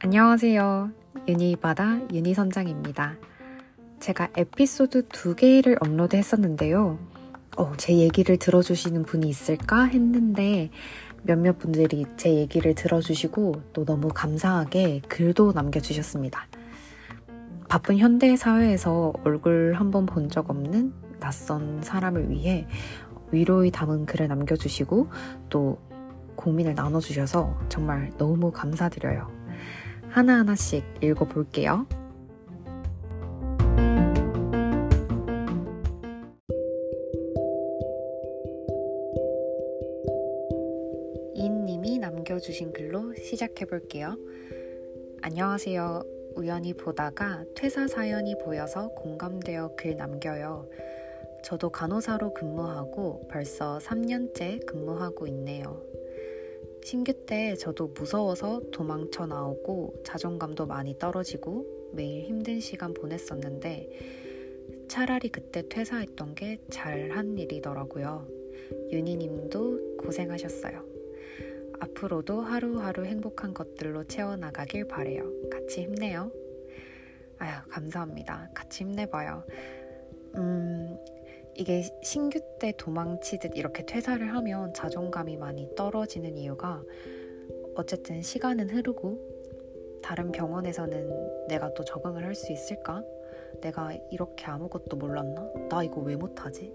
안녕하세요. 유니바다 유니선장입니다. 제가 에피소드 두 개를 업로드 했었는데요. 어, 제 얘기를 들어주시는 분이 있을까 했는데 몇몇 분들이 제 얘기를 들어주시고 또 너무 감사하게 글도 남겨주셨습니다. 바쁜 현대 사회에서 얼굴 한 번 본 적 없는 낯선 사람을 위해 위로의 담은 글을 남겨주시고 또 고민을 나눠주셔서 정말 너무 감사드려요. 하나하나씩 읽어볼게요. 이인님이 남겨주신 글로 시작해볼게요. 안녕하세요. 우연히 보다가 퇴사 사연이 보여서 공감되어 글 남겨요. 저도 간호사로 근무하고 벌써 3년째 근무하고 있네요. 신규 때 저도 무서워서 도망쳐 나오고 자존감도 많이 떨어지고 매일 힘든 시간 보냈었는데 차라리 그때 퇴사했던 게 잘한 일이더라고요. 윤희님도 고생하셨어요. 앞으로도 하루하루 행복한 것들로 채워나가길 바래요. 같이 힘내요. 아휴, 감사합니다. 같이 힘내봐요. 음, 이게 신규 때 도망치듯 이렇게 퇴사를 하면 자존감이 많이 떨어지는 이유가 어쨌든 시간은 흐르고 다른 병원에서는 내가 또 적응을 할 수 있을까? 내가 이렇게 아무것도 몰랐나? 나 이거 왜 못하지?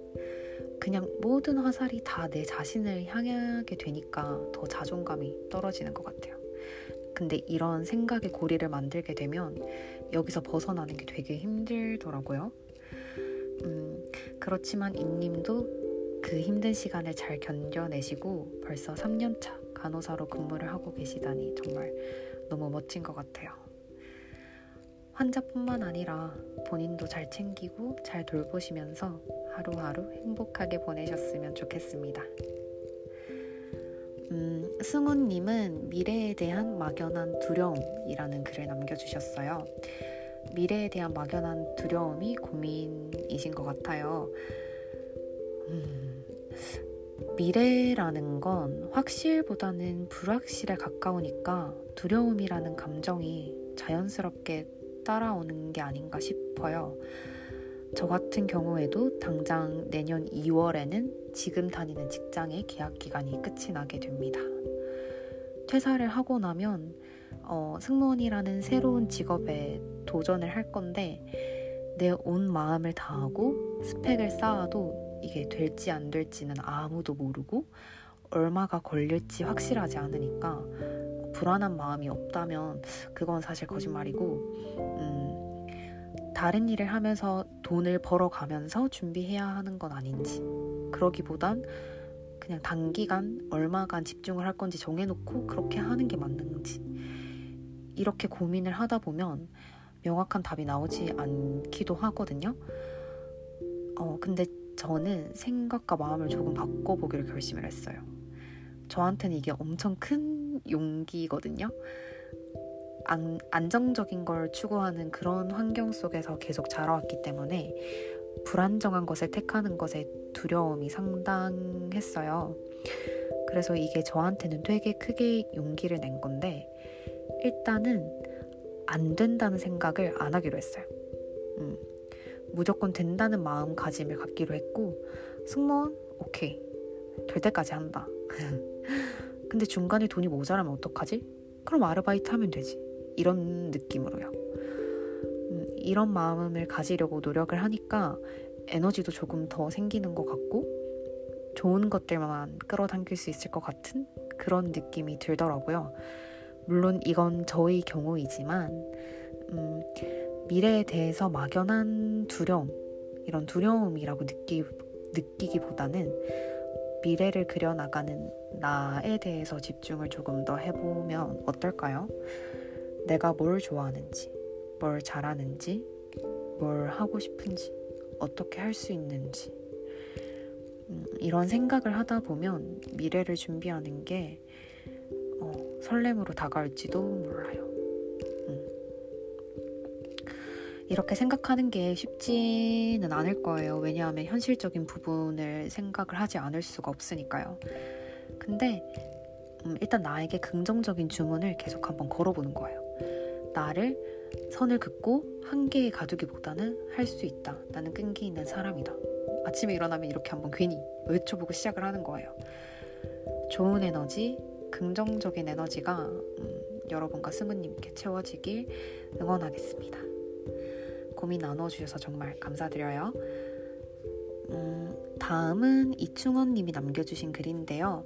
그냥 모든 화살이 다 내 자신을 향하게 되니까 더 자존감이 떨어지는 것 같아요. 근데 이런 생각의 고리를 만들게 되면 여기서 벗어나는 게 되게 힘들더라고요. 음, 그렇지만 임님도 그 힘든 시간을 잘 견뎌내시고 벌써 3년차 간호사로 근무를 하고 계시다니 정말 너무 멋진 것 같아요. 환자뿐만 아니라 본인도 잘 챙기고 잘 돌보시면서 하루하루 행복하게 보내셨으면 좋겠습니다. 음, 승우님은 미래에 대한 막연한 두려움이라는 글을 남겨주셨어요. 미래에 대한 막연한 두려움이 고민이신 것 같아요. 음, 미래라는 건 확실보다는 불확실에 가까우니까 두려움이라는 감정이 자연스럽게 따라오는 게 아닌가 싶어요. 저 같은 경우에도 당장 내년 2월에는 지금 다니는 직장의 계약 기간이 끝이 나게 됩니다. 퇴사를 하고 나면 어, 승무원이라는 새로운 직업에 도전을 할 건데 내 온 마음을 다하고 스펙을 쌓아도 이게 될지 안 될지는 아무도 모르고 얼마가 걸릴지 확실하지 않으니까 불안한 마음이 없다면 그건 사실 거짓말이고 음, 다른 일을 하면서 돈을 벌어가면서 준비해야 하는 건 아닌지 그러기보단 그냥 단기간 얼마간 집중을 할 건지 정해놓고 그렇게 하는 게 맞는지 이렇게 고민을 하다 보면 명확한 답이 나오지 않기도 하거든요. 어, 근데 저는 생각과 마음을 조금 바꿔보기로 결심을 했어요. 저한테는 이게 엄청 큰 용기거든요. 안, 안정적인 걸 추구하는 그런 환경 속에서 계속 자라왔기 때문에 불안정한 것을 택하는 것에 두려움이 상당했어요. 그래서 이게 저한테는 되게 크게 용기를 낸 건데 일단은 안 된다는 생각을 안 하기로 했어요. 음, 무조건 된다는 마음가짐을 갖기로 했고 승무원 오케이 될 때까지 한다. 근데 중간에 돈이 모자라면 어떡하지? 그럼 아르바이트 하면 되지. 이런 느낌으로요. 음, 이런 마음을 가지려고 노력을 하니까 에너지도 조금 더 생기는 것 같고 좋은 것들만 끌어당길 수 있을 것 같은 그런 느낌이 들더라고요. 물론 이건 저의 경우이지만 음, 미래에 대해서 막연한 두려움 이런 두려움이라고 느끼, 느끼기보다는 미래를 그려나가는 나에 대해서 집중을 조금 더 해보면 어떨까요? 내가 뭘 좋아하는지, 뭘 잘하는지, 뭘 하고 싶은지, 어떻게 할 수 있는지, 음, 이런 생각을 하다 보면 미래를 준비하는 게 설렘으로 다가올지도 몰라요. 음. 이렇게 생각하는 게 쉽지는 않을 거예요. 왜냐하면 현실적인 부분을 생각을 하지 않을 수가 없으니까요. 근데 음, 일단 나에게 긍정적인 주문을 계속 한번 걸어보는 거예요. 나를 선을 긋고 한계에 가두기보다는 할 수 있다. 나는 끈기 있는 사람이다. 아침에 일어나면 이렇게 한번 괜히 외쳐보고 시작을 하는 거예요. 좋은 에너지, 긍정적인 에너지가 음, 여러분과 승우님께 채워지길 응원하겠습니다. 고민 나눠주셔서 정말 감사드려요. 음, 다음은 이충원님이 남겨주신 글인데요.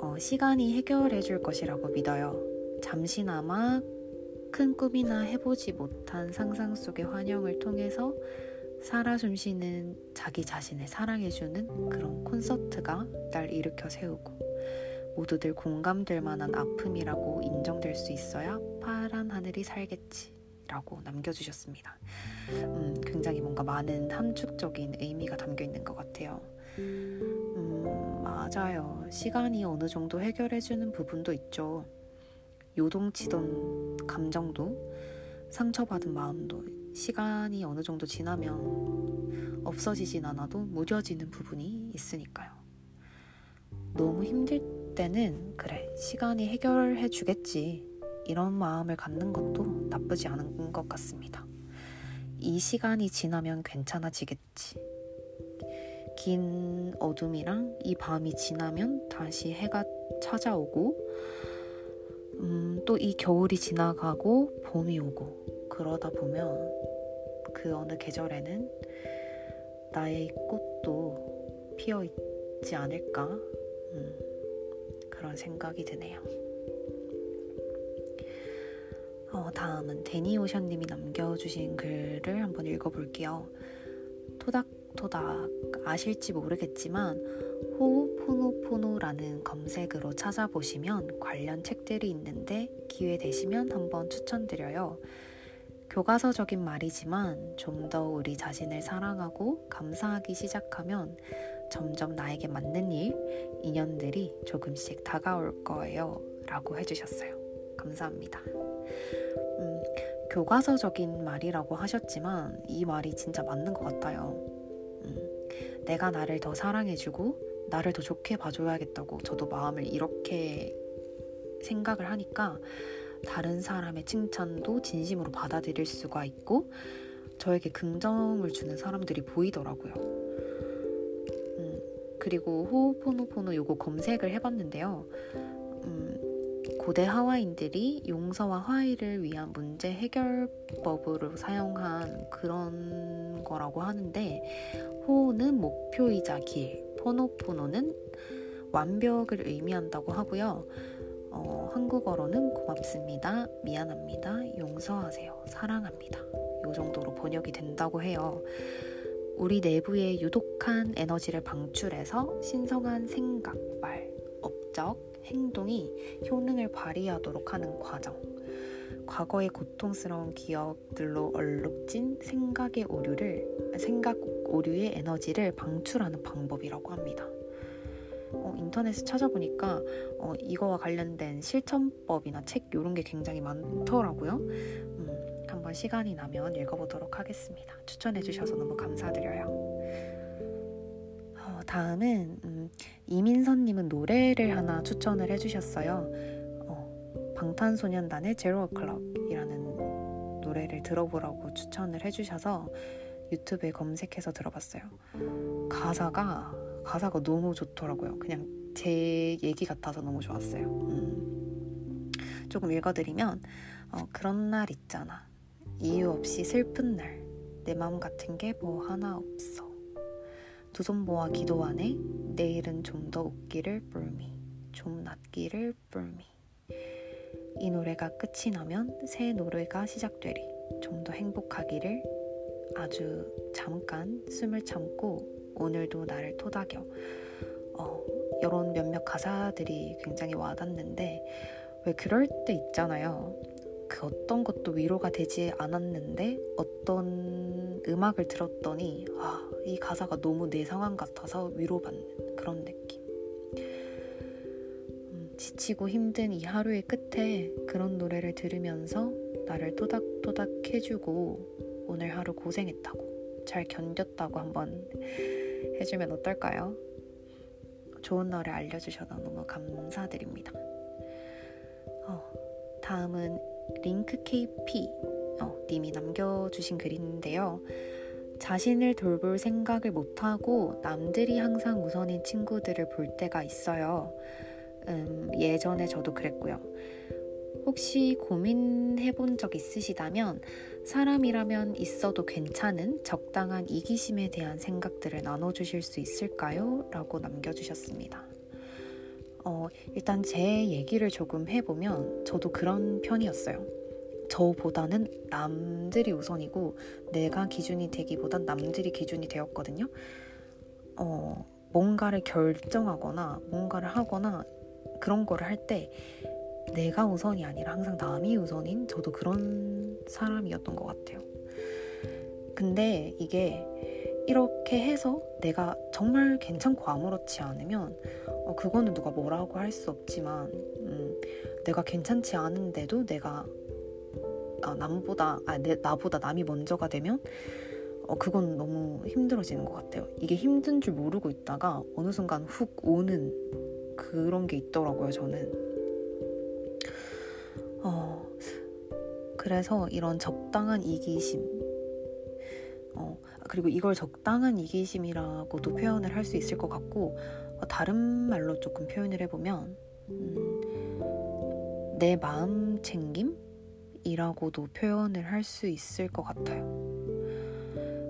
어, 시간이 해결해 줄 것이라고 믿어요. 잠시나마 큰 꿈이나 해보지 못한 상상 속의 환영을 통해서 살아 숨쉬는 자기 자신을 사랑해주는 그런 콘서트가 날 일으켜 세우고 모두들 공감될 만한 아픔이라고 인정될 수 있어야 파란 하늘이 살겠지. 라고 남겨주셨습니다. 음, 굉장히 뭔가 많은 함축적인 의미가 담겨 있는 것 같아요. 음, 맞아요. 시간이 어느 정도 해결해주는 부분도 있죠. 요동치던 감정도 상처받은 마음도 시간이 어느 정도 지나면 없어지진 않아도 무뎌지는 부분이 있으니까요. 너무 힘들 때는 그래 시간이 해결해 주겠지 이런 마음을 갖는 것도 나쁘지 않은 것 같습니다. 이 시간이 지나면 괜찮아지겠지. 긴 어둠이랑 이 밤이 지나면 다시 해가 찾아오고 음, 또 이 겨울이 지나가고 봄이 오고 그러다 보면 그 어느 계절에는 나의 꽃도 피어 있지 않을까 음, 그런 생각이 드네요. 어, 다음은 데니오션님이 남겨주신 글을 한번 읽어볼게요. 토닥토닥 아실지 모르겠지만 호포노포노라는 검색으로 찾아보시면 관련 책들이 있는데 기회 되시면 한번 추천드려요. 교과서적인 말이지만 좀 더 우리 자신을 사랑하고 감사하기 시작하면 점점 나에게 맞는 일, 인연들이 조금씩 다가올 거예요. 라고 해주셨어요. 감사합니다. 음, 교과서적인 말이라고 하셨지만 이 말이 진짜 맞는 것 같아요. 음, 내가 나를 더 사랑해주고 나를 더 좋게 봐줘야겠다고 저도 마음을 이렇게 생각을 하니까 다른 사람의 칭찬도 진심으로 받아들일 수가 있고 저에게 긍정을 주는 사람들이 보이더라고요. 음, 그리고 호포노포노 요거 검색을 해봤는데요. 음, 고대 하와인들이 용서와 화해를 위한 문제 해결법으로 사용한 그런 거라고 하는데 호는 목표이자 길, 포노포노는 완벽을 의미한다고 하고요. 어, 한국어로는 고맙습니다, 미안합니다, 용서하세요, 사랑합니다. 이 정도로 번역이 된다고 해요. 우리 내부의 유독한 에너지를 방출해서 신성한 생각, 말, 업적, 행동이 효능을 발휘하도록 하는 과정. 과거의 고통스러운 기억들로 얼룩진 생각의 오류를 생각 오류의 에너지를 방출하는 방법이라고 합니다. 어, 인터넷에 찾아보니까 어, 이거와 관련된 실천법이나 책 이런 게 굉장히 많더라고요. 음, 한번 시간이 나면 읽어보도록 하겠습니다. 추천해주셔서 너무 감사드려요. 어, 다음은 음, 이민선님은 노래를 하나 추천을 해주셨어요. 어, 방탄소년단의 제로 클럽이라는 노래를 들어보라고 추천을 해주셔서 유튜브에 검색해서 들어봤어요. 가사가 가사가 너무 좋더라고요. 그냥 제 얘기 같아서 너무 좋았어요. 음. 조금 읽어드리면 어, 그런 날 있잖아. 이유 없이 슬픈 날. 내 마음 같은 게 뭐 하나 없어. 두 손 모아 기도하네. 내일은 좀 더 웃기를 뿔미. 좀 낫기를 뿔미. 이 노래가 끝이 나면 새 노래가 시작되리. 좀 더 행복하기를 아주 잠깐 숨을 참고 오늘도 나를 토닥여. 어, 이런 몇몇 가사들이 굉장히 와닿는데 왜 그럴 때 있잖아요. 그 어떤 것도 위로가 되지 않았는데 어떤 음악을 들었더니 아, 이 가사가 너무 내 상황 같아서 위로받는 그런 느낌. 음, 지치고 힘든 이 하루의 끝에 그런 노래를 들으면서 나를 토닥토닥 해주고 오늘 하루 고생했다고 잘 견뎠다고 한번 해주면 어떨까요? 좋은 노래 알려주셔서 너무 감사드립니다. 어, 다음은 링크 KP 어, 님이 남겨주신 글인데요. 자신을 돌볼 생각을 못하고 남들이 항상 우선인 친구들을 볼 때가 있어요. 음, 예전에 저도 그랬고요. 혹시 고민해 본 적 있으시다면 사람이라면 있어도 괜찮은 적당한 이기심에 대한 생각들을 나눠주실 수 있을까요? 라고 남겨주셨습니다. 어, 일단 제 얘기를 조금 해보면 저도 그런 편이었어요. 저보다는 남들이 우선이고 내가 기준이 되기보단 남들이 기준이 되었거든요. 어, 뭔가를 결정하거나 뭔가를 하거나 그런 거를 할 때 내가 우선이 아니라 항상 남이 우선인 저도 그런 사람이었던 것 같아요. 근데 이게 이렇게 해서 내가 정말 괜찮고 아무렇지 않으면 어, 그거는 누가 뭐라고 할 수 없지만 음, 내가 괜찮지 않은데도 내가 아, 남보다 아, 내, 나보다 남이 먼저가 되면 어, 그건 너무 힘들어지는 것 같아요. 이게 힘든 줄 모르고 있다가 어느 순간 훅 오는 그런 게 있더라고요. 저는. 어, 그래서 이런 적당한 이기심, 어, 그리고 이걸 적당한 이기심이라고도 표현을 할 수 있을 것 같고, 어, 다른 말로 조금 표현을 해보면, 음, 내 마음 챙김? 이라고도 표현을 할 수 있을 것 같아요.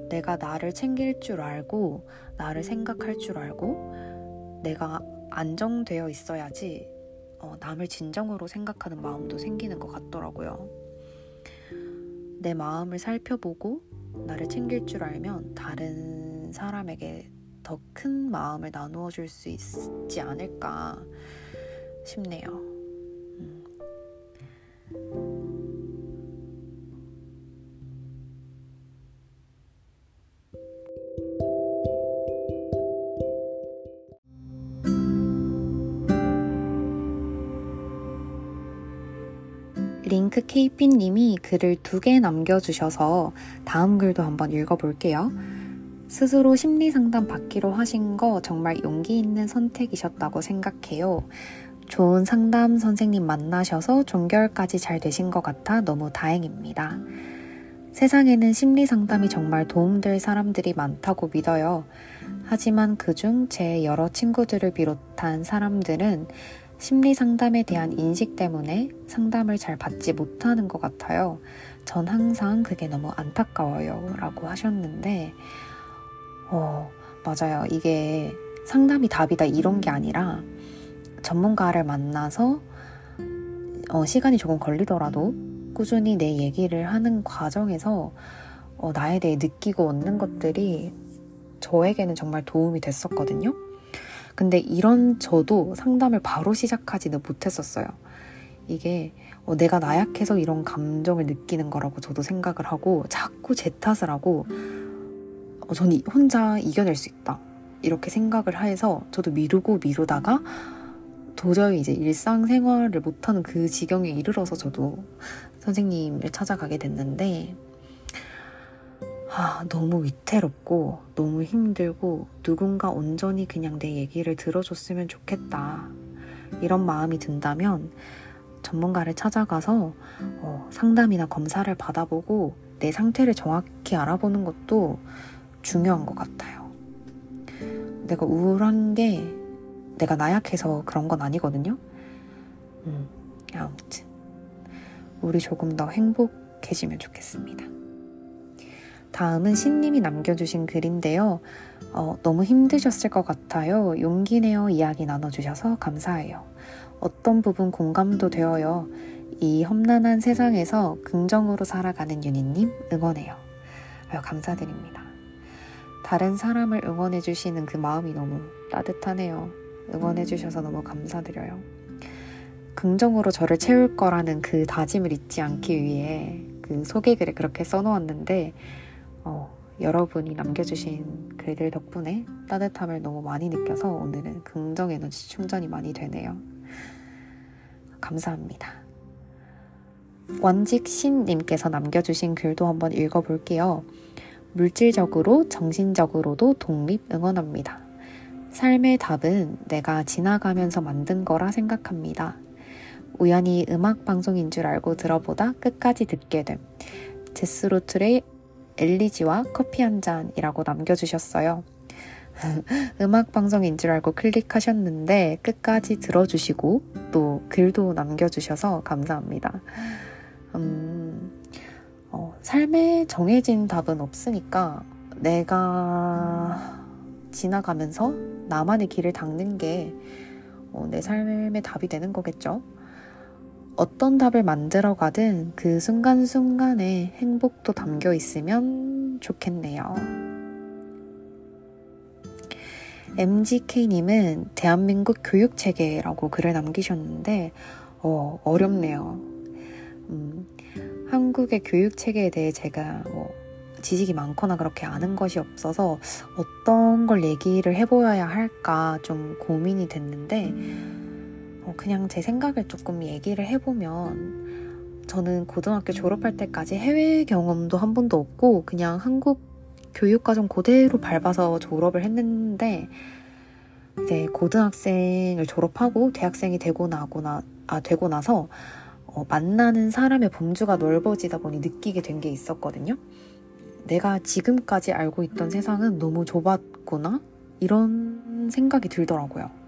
내가 나를 챙길 줄 알고, 나를 생각할 줄 알고, 내가 안정되어 있어야지 어, 남을 진정으로 생각하는 마음도 생기는 것 같더라고요. 내 마음을 살펴보고 나를 챙길 줄 알면 다른 사람에게 더 큰 마음을 나누어 줄 수 있지 않을까 싶네요. 링크 KP님이 글을 두 개 남겨주셔서 다음 글도 한번 읽어볼게요. 스스로 심리 상담 받기로 하신 거 정말 용기 있는 선택이셨다고 생각해요. 좋은 상담 선생님 만나셔서 종결까지 잘 되신 것 같아 너무 다행입니다. 세상에는 심리 상담이 정말 도움될 사람들이 많다고 믿어요. 하지만 그중 제 여러 친구들을 비롯한 사람들은 심리 상담에 대한 인식 때문에 상담을 잘 받지 못하는 것 같아요. 전 항상 그게 너무 안타까워요. 라고 하셨는데, 어, 맞아요. 이게 상담이 답이다 이런 게 아니라 전문가를 만나서 어, 시간이 조금 걸리더라도 꾸준히 내 얘기를 하는 과정에서 어, 나에 대해 느끼고 얻는 것들이 저에게는 정말 도움이 됐었거든요. 근데 이런 저도 상담을 바로 시작하지는 못했었어요. 이게 어, 내가 나약해서 이런 감정을 느끼는 거라고 저도 생각을 하고 자꾸 제 탓을 하고 어, 저는 혼자 이겨낼 수 있다. 이렇게 생각을 해서 저도 미루고 미루다가 도저히 이제 일상생활을 못하는 그 지경에 이르러서 저도 선생님을 찾아가게 됐는데 아, 너무 위태롭고 너무 힘들고 누군가 온전히 그냥 내 얘기를 들어줬으면 좋겠다. 이런 마음이 든다면 전문가를 찾아가서 어, 상담이나 검사를 받아보고 내 상태를 정확히 알아보는 것도 중요한 것 같아요. 내가 우울한 게 내가 나약해서 그런 건 아니거든요. 음, 아무튼 우리 조금 더 행복해지면 좋겠습니다. 다음은 신님이 남겨주신 글인데요. 어, 너무 힘드셨을 것 같아요. 용기 내어 이야기 나눠주셔서 감사해요. 어떤 부분 공감도 되어요. 이 험난한 세상에서 긍정으로 살아가는 유니님 응원해요. 아유, 감사드립니다. 다른 사람을 응원해주시는 그 마음이 너무 따뜻하네요. 응원해주셔서 너무 감사드려요. 긍정으로 저를 채울 거라는 그 다짐을 잊지 않기 위해 그 소개글에 그렇게 써놓았는데 어, 여러분이 남겨주신 글들 덕분에 따뜻함을 너무 많이 느껴서 오늘은 긍정 에너지 충전이 많이 되네요. 감사합니다. 원직신님께서 남겨주신 글도 한번 읽어볼게요. 물질적으로, 정신적으로도 독립 응원합니다. 삶의 답은 내가 지나가면서 만든 거라 생각합니다. 우연히 음악 방송인 줄 알고 들어보다 끝까지 듣게 됨. 제스로틀의 엘리지와 커피 한 잔이라고 남겨주셨어요. 음악 방송인 줄 알고 클릭하셨는데 끝까지 들어주시고 또 글도 남겨주셔서 감사합니다. 음, 어, 삶에 정해진 답은 없으니까 내가 지나가면서 나만의 길을 닦는 게내 어, 삶의 답이 되는 거겠죠. 어떤 답을 만들어 가든 그 순간순간에 행복도 담겨 있으면 좋겠네요. MGK님은 대한민국 교육체계라고 글을 남기셨는데, 어, 어렵네요. 음, 한국의 교육체계에 대해 제가 뭐 지식이 많거나 그렇게 아는 것이 없어서 어떤 걸 얘기를 해보아야 할까 좀 고민이 됐는데, 어, 그냥 제 생각을 조금 얘기를 해보면 저는 고등학교 졸업할 때까지 해외 경험도 한 번도 없고 그냥 한국 교육과정 그대로 밟아서 졸업을 했는데 이제 고등학생을 졸업하고 대학생이 되고 나거나 아 되고 나서 어, 만나는 사람의 범주가 넓어지다 보니 느끼게 된 게 있었거든요. 내가 지금까지 알고 있던 세상은 너무 좁았구나 이런 생각이 들더라고요.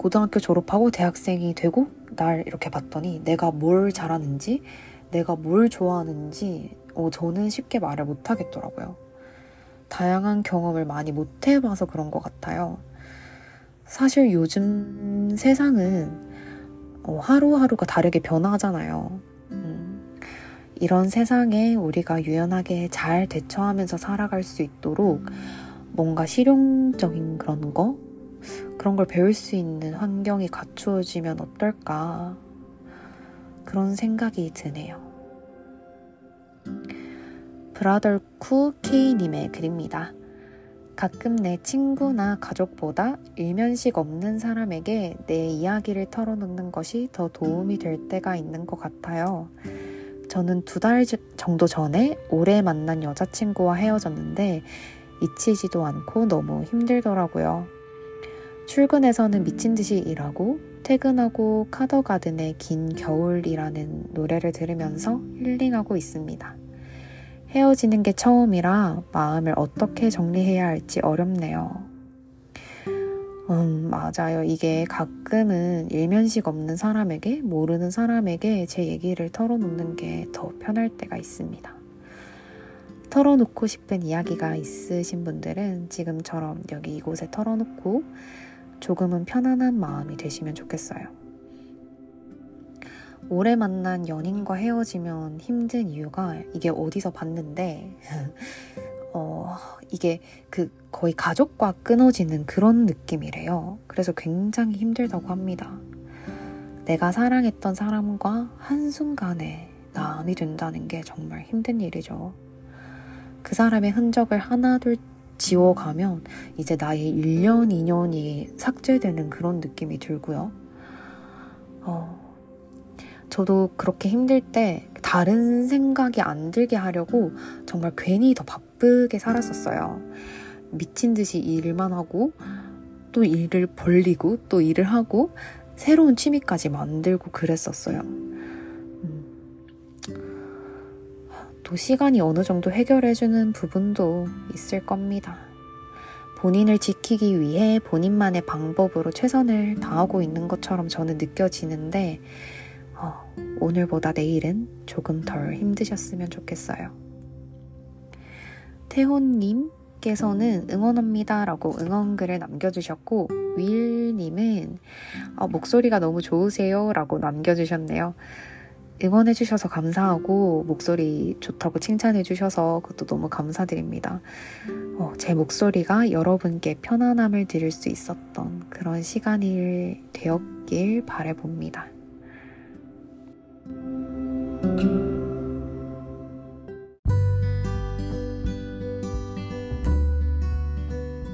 딱 고등학교 졸업하고 대학생이 되고 날 이렇게 봤더니 내가 뭘 잘하는지, 내가 뭘 좋아하는지, 어, 저는 쉽게 말을 못 하겠더라고요. 다양한 경험을 많이 못 해봐서 그런 것 같아요. 사실 요즘 세상은 어, 하루하루가 다르게 변화하잖아요. 음, 이런 세상에 우리가 유연하게 잘 대처하면서 살아갈 수 있도록 뭔가 실용적인 그런 거, 그런 걸 배울 수 있는 환경이 갖추어지면 어떨까 그런 생각이 드네요. 브라덜쿠 K님의 글입니다. 가끔 내 친구나 가족보다 일면식 없는 사람에게 내 이야기를 털어놓는 것이 더 도움이 될 때가 있는 것 같아요. 저는 두 달 정도 전에 오래 만난 여자친구와 헤어졌는데 잊히지도 않고 너무 힘들더라고요. 출근해서는 미친 듯이 일하고 퇴근하고 카더가든의 긴 겨울이라는 노래를 들으면서 힐링하고 있습니다. 헤어지는 게 처음이라 마음을 어떻게 정리해야 할지 어렵네요. 음, 맞아요. 이게 가끔은 일면식 없는 사람에게, 모르는 사람에게 제 얘기를 털어놓는 게 더 편할 때가 있습니다. 털어놓고 싶은 이야기가 있으신 분들은 지금처럼 여기 이곳에 털어놓고 조금은 편안한 마음이 되시면 좋겠어요. 오래 만난 연인과 헤어지면 힘든 이유가 이게 어디서 봤는데, 어, 이게 그 거의 가족과 끊어지는 그런 느낌이래요. 그래서 굉장히 힘들다고 합니다. 내가 사랑했던 사람과 한순간에 남이 된다는 게 정말 힘든 일이죠. 그 사람의 흔적을 하나둘 지워가면 이제 나의 1년, 2년이 삭제되는 그런 느낌이 들고요. 어, 저도 그렇게 힘들 때 다른 생각이 안 들게 하려고 정말 괜히 더 바쁘게 살았었어요. 미친 듯이 일만 하고 또 일을 벌리고 또 일을 하고 새로운 취미까지 만들고 그랬었어요. 또 시간이 어느 정도 해결해주는 부분도 있을 겁니다. 본인을 지키기 위해 본인만의 방법으로 최선을 다하고 있는 것처럼 저는 느껴지는데, 어, 오늘보다 내일은 조금 덜 힘드셨으면 좋겠어요. 태호님께서는 응원합니다 라고 응원글을 남겨주셨고, 윌님은 어, 목소리가 너무 좋으세요 라고 남겨주셨네요. 응원해주셔서 감사하고 목소리 좋다고 칭찬해주셔서 그것도 너무 감사드립니다. 어, 제 목소리가 여러분께 편안함을 드릴 수 있었던 그런 시간이 되었길 바래봅니다.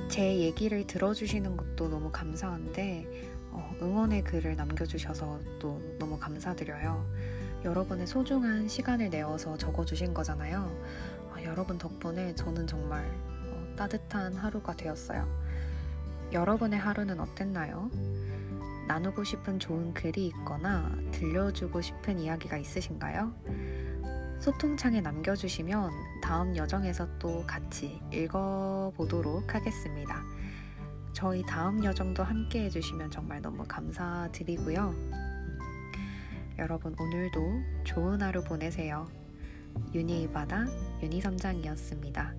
제 얘기를 들어주시는 것도 너무 감사한데 어, 응원의 글을 남겨주셔서 또 너무 감사드려요. 여러분의 소중한 시간을 내어서 적어주신 거잖아요. 어, 여러분 덕분에 저는 정말 어, 따뜻한 하루가 되었어요. 여러분의 하루는 어땠나요? 나누고 싶은 좋은 글이 있거나 들려주고 싶은 이야기가 있으신가요? 소통창에 남겨주시면 다음 여정에서 또 같이 읽어보도록 하겠습니다. 저희 다음 여정도 함께 해주시면 정말 너무 감사드리고요. 여러분 오늘도 좋은 하루 보내세요. 윤희의 바다 윤희선장이었습니다.